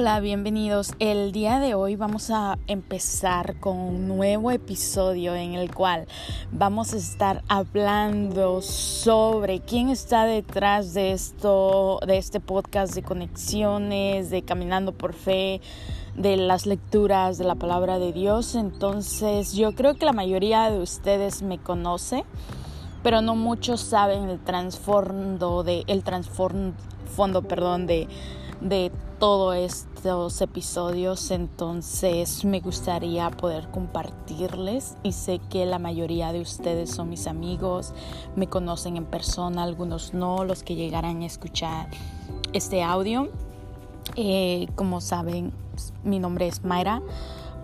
Hola, bienvenidos. El día de hoy vamos a empezar con un nuevo episodio en el cual vamos a estar hablando sobre quién está detrás de esto, de este podcast de conexiones, de caminando por fe, de las lecturas de la palabra de Dios. Entonces, yo creo que la mayoría de ustedes me conoce, pero no muchos saben el trasfondo de el trasfondo, perdón, de de todos estos episodios, entonces me gustaría poder compartirles y sé que la mayoría de ustedes son mis amigos, me conocen en persona, algunos no, los que llegarán a escuchar este audio. Eh, como saben, mi nombre es Mayra,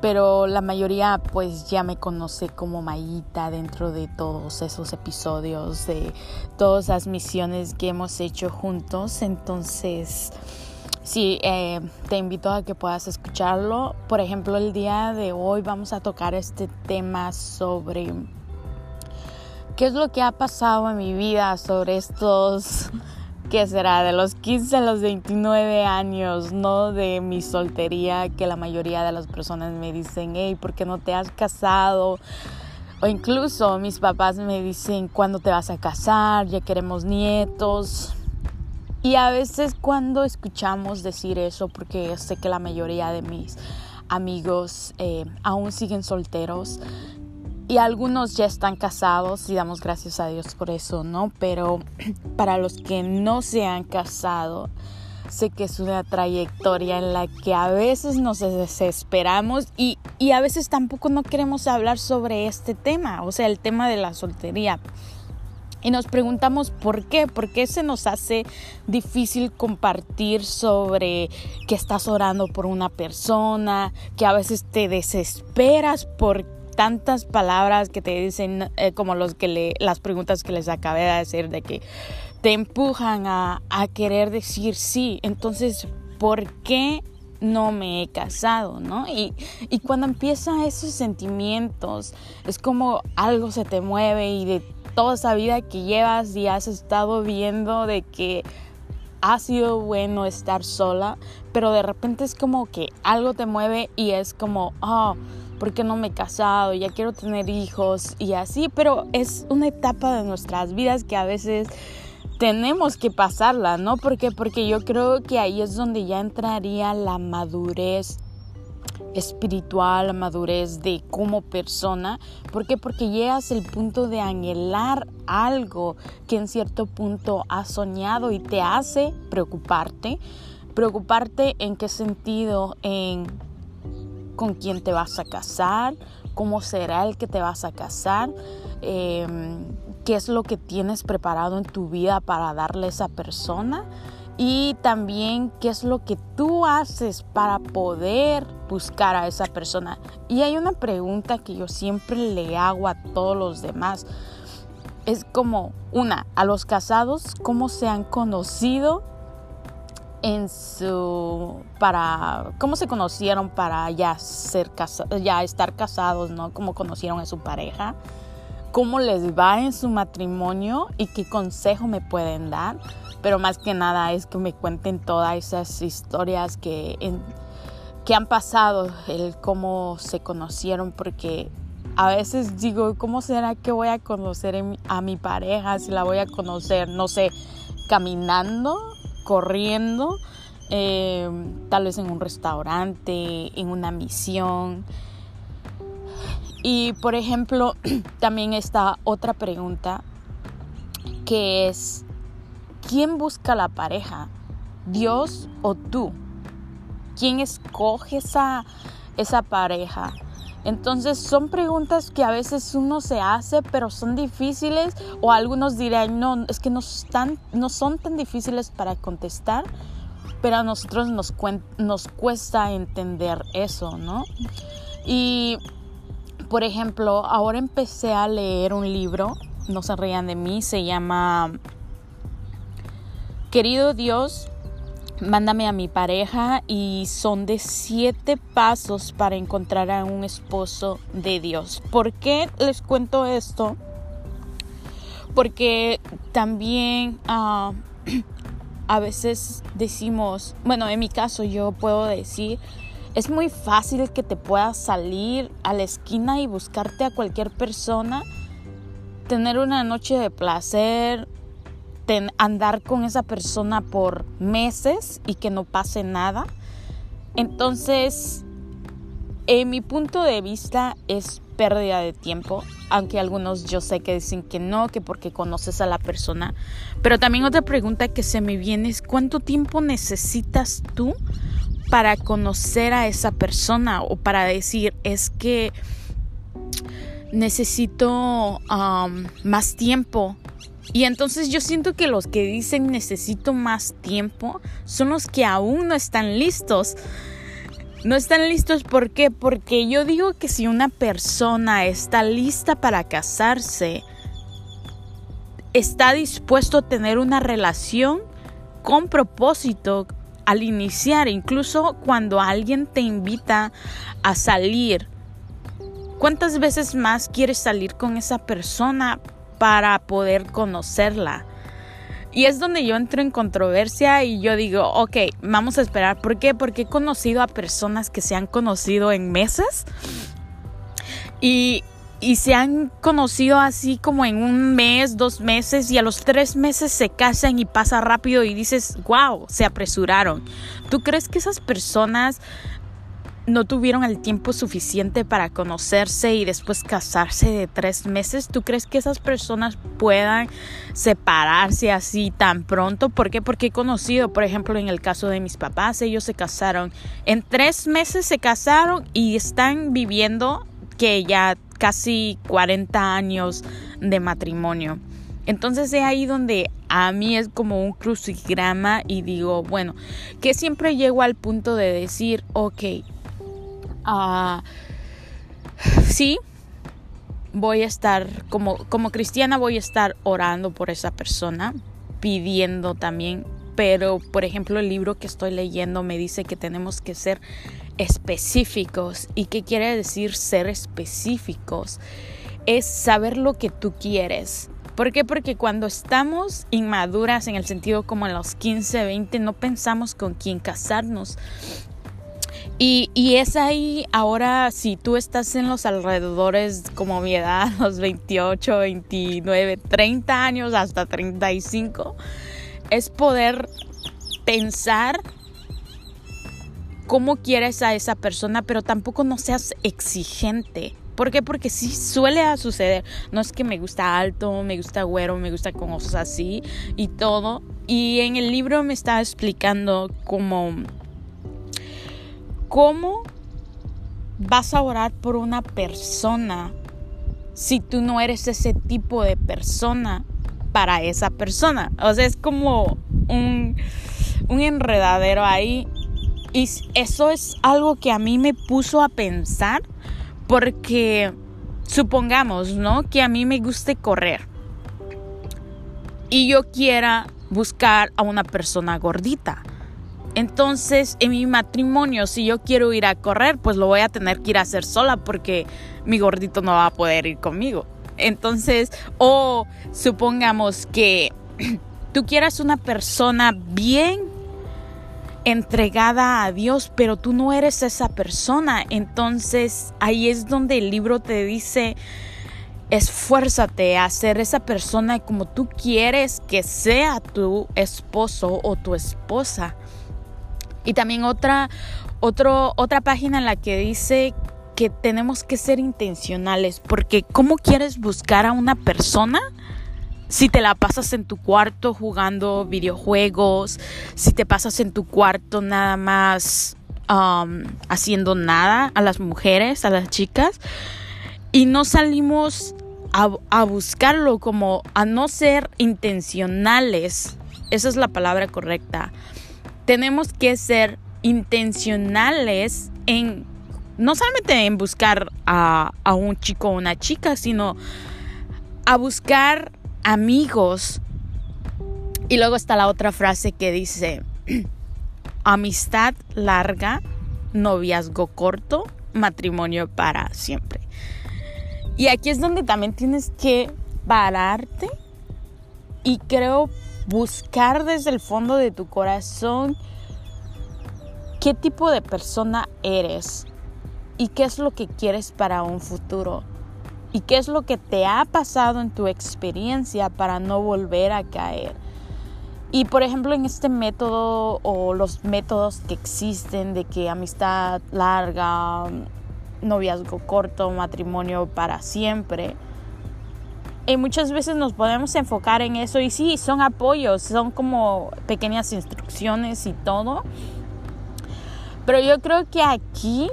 pero la mayoría pues ya me conoce como Mayita dentro de todos esos episodios, de todas las misiones que hemos hecho juntos, entonces sí, eh, te invito a que puedas escucharlo. Por ejemplo, el día de hoy vamos a tocar este tema sobre qué es lo que ha pasado en mi vida sobre estos, ¿qué será? De los 15 a los 29 años, ¿no? De mi soltería, que la mayoría de las personas me dicen, hey, ¿por qué no te has casado? O incluso mis papás me dicen, ¿cuándo te vas a casar? Ya queremos nietos. Y a veces cuando escuchamos decir eso, porque sé que la mayoría de mis amigos eh, aún siguen solteros y algunos ya están casados y damos gracias a Dios por eso, ¿no? Pero para los que no se han casado, sé que es una trayectoria en la que a veces nos desesperamos y, y a veces tampoco no queremos hablar sobre este tema, o sea, el tema de la soltería. Y nos preguntamos por qué, por qué se nos hace difícil compartir sobre que estás orando por una persona, que a veces te desesperas por tantas palabras que te dicen, eh, como los que le, las preguntas que les acabé de decir, de que te empujan a, a querer decir sí. Entonces, ¿por qué no me he casado, ¿no? Y, y, cuando empiezan esos sentimientos, es como algo se te mueve y de toda esa vida que llevas y has estado viendo de que ha sido bueno estar sola, pero de repente es como que algo te mueve y es como, oh, ¿por qué no me he casado? Ya quiero tener hijos y así, pero es una etapa de nuestras vidas que a veces tenemos que pasarla, ¿no? Porque porque yo creo que ahí es donde ya entraría la madurez espiritual, madurez de como persona. ¿Por qué? Porque llegas al punto de anhelar algo que en cierto punto has soñado y te hace preocuparte. Preocuparte en qué sentido, en con quién te vas a casar, cómo será el que te vas a casar, em, qué es lo que tienes preparado en tu vida para darle a esa persona y también qué es lo que tú haces para poder buscar a esa persona. Y hay una pregunta que yo siempre le hago a todos los demás. Es como, una, a los casados, ¿cómo se han conocido en su para cómo se conocieron para ya ser ya estar casados, ¿no? Cómo conocieron a su pareja, cómo les va en su matrimonio y qué consejo me pueden dar pero más que nada es que me cuenten todas esas historias que, que han pasado, el cómo se conocieron, porque a veces digo, ¿cómo será que voy a conocer a mi pareja? Si la voy a conocer, no sé, caminando, corriendo, eh, tal vez en un restaurante, en una misión. Y por ejemplo, también está otra pregunta que es, ¿Quién busca la pareja? ¿Dios o tú? ¿Quién escoge esa, esa pareja? Entonces son preguntas que a veces uno se hace, pero son difíciles o algunos dirán, no, es que no, están, no son tan difíciles para contestar, pero a nosotros nos, cuesta entender eso, ¿no? Y, por ejemplo, ahora empecé a leer un libro, no se rían de mí, se llama Querido Dios, mándame a mi pareja y son de siete pasos para encontrar a un esposo de Dios. ¿Por qué les cuento esto? Porque también ah, a veces decimos, bueno, en mi caso yo puedo decir, es muy fácil que te puedas salir a la esquina y buscarte a cualquier persona, tener una noche de placer, andar con esa persona por meses y que no pase nada. Entonces, en mi punto de vista es pérdida de tiempo, aunque algunos yo sé que dicen que no, que porque conoces a la persona. Pero también otra pregunta que se me viene es ¿cuánto tiempo necesitas tú para conocer a esa persona o para decir es que necesito más tiempo? Y entonces yo siento que los que dicen necesito más tiempo son los que aún no están listos no están listos. Porque yo digo que si una persona está lista para casarse, está dispuesto a tener una relación con propósito al iniciar, incluso cuando alguien te invita a salir. ¿Cuántas veces más quieres salir con esa persona para poder conocerla? Y es donde yo entro en controversia y yo digo, ok, vamos a esperar. ¿Por qué? Porque he conocido a personas que se han conocido en meses y, y se han conocido así como en un mes, dos meses y a los tres meses se casan y pasa rápido y dices, wow, se apresuraron. ¿Tú crees que esas personas no tuvieron el tiempo suficiente para conocerse y después casarse de tres meses, ¿tú crees que esas personas puedan separarse así tan pronto? ¿Por qué? Porque he conocido, por ejemplo, en el caso de mis papás, ellos se casaron, en tres meses se casaron y están viviendo que ya casi 40 años de matrimonio. Entonces es ahí donde a mí es como un crucigrama y digo, bueno, que siempre llego al punto de decir, ok, Ah, sí, voy a estar, como, como cristiana voy a estar orando por esa persona, pidiendo también, pero por ejemplo el libro que estoy leyendo me dice que tenemos que ser específicos. ¿Y qué quiere decir ser específicos? Es saber lo que tú quieres. ¿Por qué? Porque cuando estamos inmaduras en el sentido como en los 15, 20, no pensamos con quién casarnos. Y, es ahí ahora, si tú estás en los alrededores como mi edad, los 28, 29, 30 años hasta 35, es poder pensar cómo quieres a esa persona, pero tampoco no seas exigente. ¿Por qué? Porque sí suele suceder. No es que me gusta alto, me gusta güero, me gusta con ojos así y todo. Y en el libro me está explicando cómo ¿Cómo vas a orar por una persona si tú no eres ese tipo de persona para esa persona? O sea, es como un, un enredadero ahí. Y eso es algo que a mí me puso a pensar porque supongamos, ¿no? Que a mí me guste correr y yo quiera buscar a una persona gordita. Entonces, en mi matrimonio, si yo quiero ir a correr, pues lo voy a tener que ir a hacer sola porque mi gordito no va a poder ir conmigo. Entonces, o supongamos que tú quieras una persona bien entregada a Dios, pero tú no eres esa persona. Entonces, ahí es donde el libro te dice, esfuérzate a ser esa persona como tú quieres que sea tu esposo o tu esposa. Y también otra, otra página en la que dice que tenemos que ser intencionales, porque ¿cómo quieres buscar a una persona? Si te la pasas en tu cuarto jugando videojuegos, si te pasas en tu cuarto nada más um, haciendo nada a las mujeres, a las chicas, y no salimos a, a buscarlo como a no ser intencionales, esa es la palabra correcta, tenemos que ser intencionales en no solamente en buscar a, un chico o una chica, sino a buscar amigos. Y luego está la otra frase que dice, amistad larga, noviazgo corto, matrimonio para siempre. Y aquí es donde también tienes que pararte y creo buscar desde el fondo de tu corazón qué tipo de persona eres y qué es lo que quieres para un futuro y qué es lo que te ha pasado en tu experiencia para no volver a caer. Y por ejemplo en este método o los métodos que existen de que amistad larga, noviazgo corto, matrimonio para siempre, y muchas veces nos podemos enfocar en eso y sí, son apoyos, son como pequeñas instrucciones y todo. Pero yo creo que aquí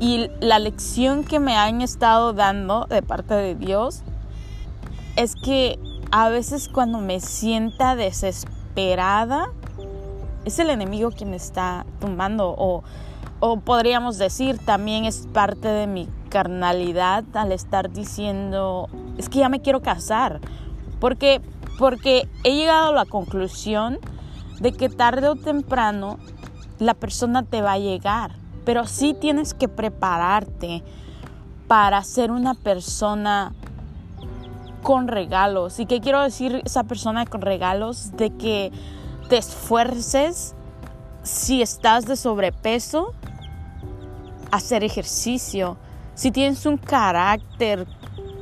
y la lección que me han estado dando de parte de Dios es que a veces cuando me sienta desesperada, es el enemigo quien está tumbando o, o podríamos decir también es parte de mi carnalidad al estar diciendo, es que ya me quiero casar. Porque, porque he llegado a la conclusión de que tarde o temprano la persona te va a llegar. Pero sí tienes que prepararte para ser una persona con regalos. ¿Y qué quiero decir esa persona con regalos? De que te esfuerces si estás de sobrepeso, hacer ejercicio, si tienes un carácter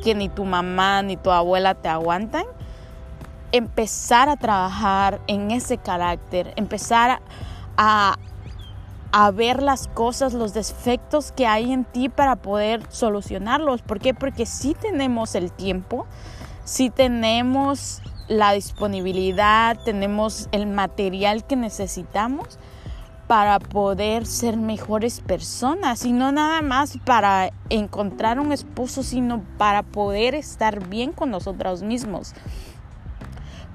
que ni tu mamá ni tu abuela te aguantan, empezar a trabajar en ese carácter, empezar a, a ver las cosas, los defectos que hay en ti para poder solucionarlos. ¿Por qué? Porque si tenemos el tiempo, si tenemos la disponibilidad, tenemos el material que necesitamos para poder ser mejores personas y no nada más para encontrar un esposo, sino para poder estar bien con nosotros mismos.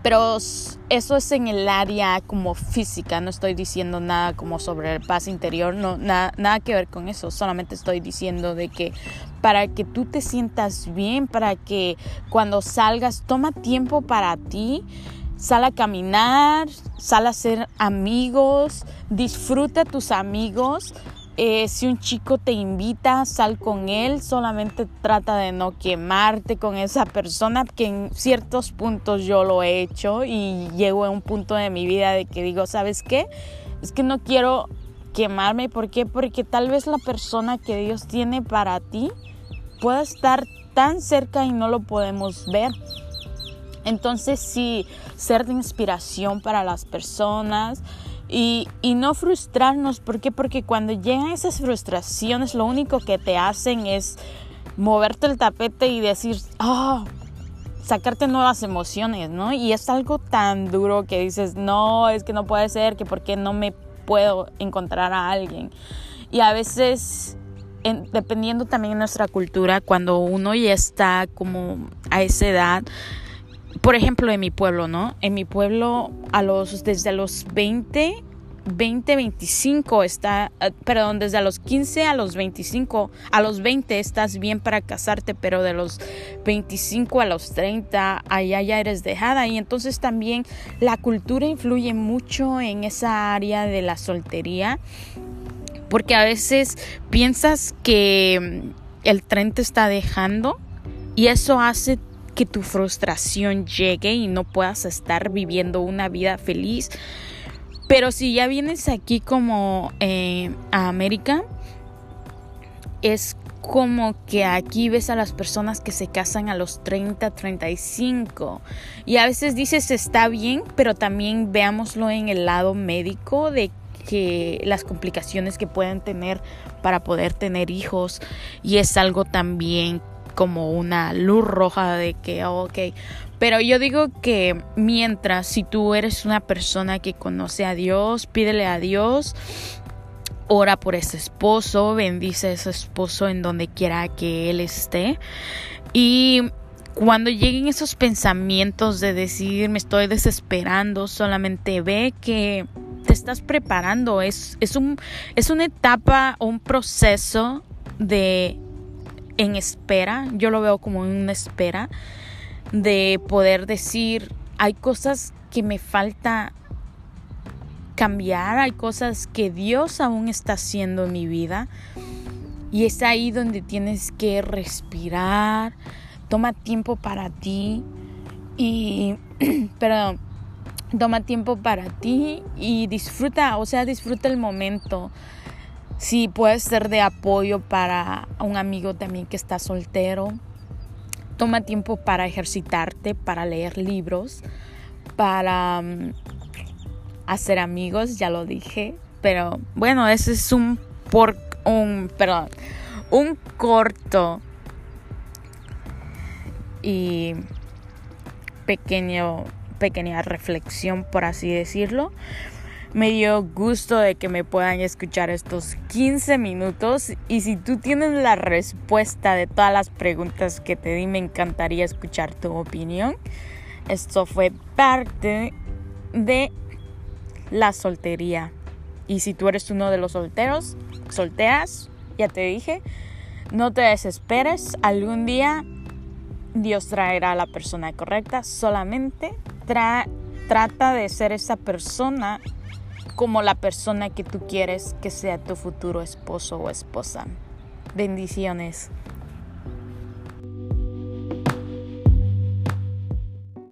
Pero eso es en el área como física, no estoy diciendo nada como sobre el paz interior, no, nada, nada que ver con eso, solamente estoy diciendo de que para que tú te sientas bien, para que cuando salgas, toma tiempo para ti, Sal a caminar, sal a ser amigos, disfruta a tus amigos. Eh, si un chico te invita, sal con él, solamente trata de no quemarte con esa persona, que en ciertos puntos yo lo he hecho y llego a un punto de mi vida de que digo, ¿sabes qué? Es que no quiero quemarme, ¿por qué? Porque tal vez la persona que Dios tiene para ti pueda estar tan cerca y no lo podemos ver. Entonces sí, ser de inspiración para las personas y, no frustrarnos. ¿Por qué? Porque cuando llegan esas frustraciones lo único que te hacen es moverte el tapete y decir, oh, sacarte nuevas emociones, ¿no? Y es algo tan duro que dices, no, es que no puede ser, que por qué no me puedo encontrar a alguien. Y a veces, dependiendo también de nuestra cultura, cuando uno ya está como a esa edad, por ejemplo, en mi pueblo, ¿no? En mi pueblo, a los, desde los 20, 20, 25 está, eh, perdón, desde los 15 a los 25, a los 20 estás bien para casarte, pero de los 25 a los 30, allá ya eres dejada. Y entonces también la cultura influye mucho en esa área de la soltería, porque a veces piensas que mm, el tren te está dejando y eso hace que tu frustración llegue y no puedas estar viviendo una vida feliz. Pero si ya vienes aquí como eh, a América, es como que aquí ves a las personas que se casan a los 30, 35 y a veces dices está bien, pero también veámoslo en el lado médico de que las complicaciones que pueden tener para poder tener hijos y es algo también como una luz roja de que, oh, ok. Pero yo digo que mientras, si tú eres una persona que conoce a Dios, pídele a Dios, ora por ese esposo, bendice a ese esposo en donde quiera que él esté. Y cuando lleguen esos pensamientos de decir me estoy desesperando, solamente ve que te estás preparando. Es, es, un, es una etapa, un proceso de en espera, yo lo veo como una espera de poder decir, hay cosas que me falta cambiar, hay cosas que Dios aún está haciendo en mi vida y es ahí donde tienes que respirar, toma tiempo para ti y, perdón, Toma tiempo para ti y disfruta, o sea, disfruta el momento. Si puedes ser de apoyo para un amigo también que está soltero, toma tiempo para ejercitarte, para leer libros, para mm, hacer amigos, ya lo dije. Pero bueno, ese es un por un perdón, un corto y pequeño pequeña reflexión por así decirlo. Me dio gusto de que me puedan escuchar estos 15 minutos y si tú tienes la respuesta de todas las preguntas que te di, me encantaría escuchar tu opinión. Esto fue parte de la soltería. Y si tú eres uno de los solteros, solteras, ya te dije, no te desesperes, algún día Dios traerá a la persona correcta, solamente trata de ser esa persona como la persona que tú quieres que sea tu futuro esposo o esposa. Bendiciones.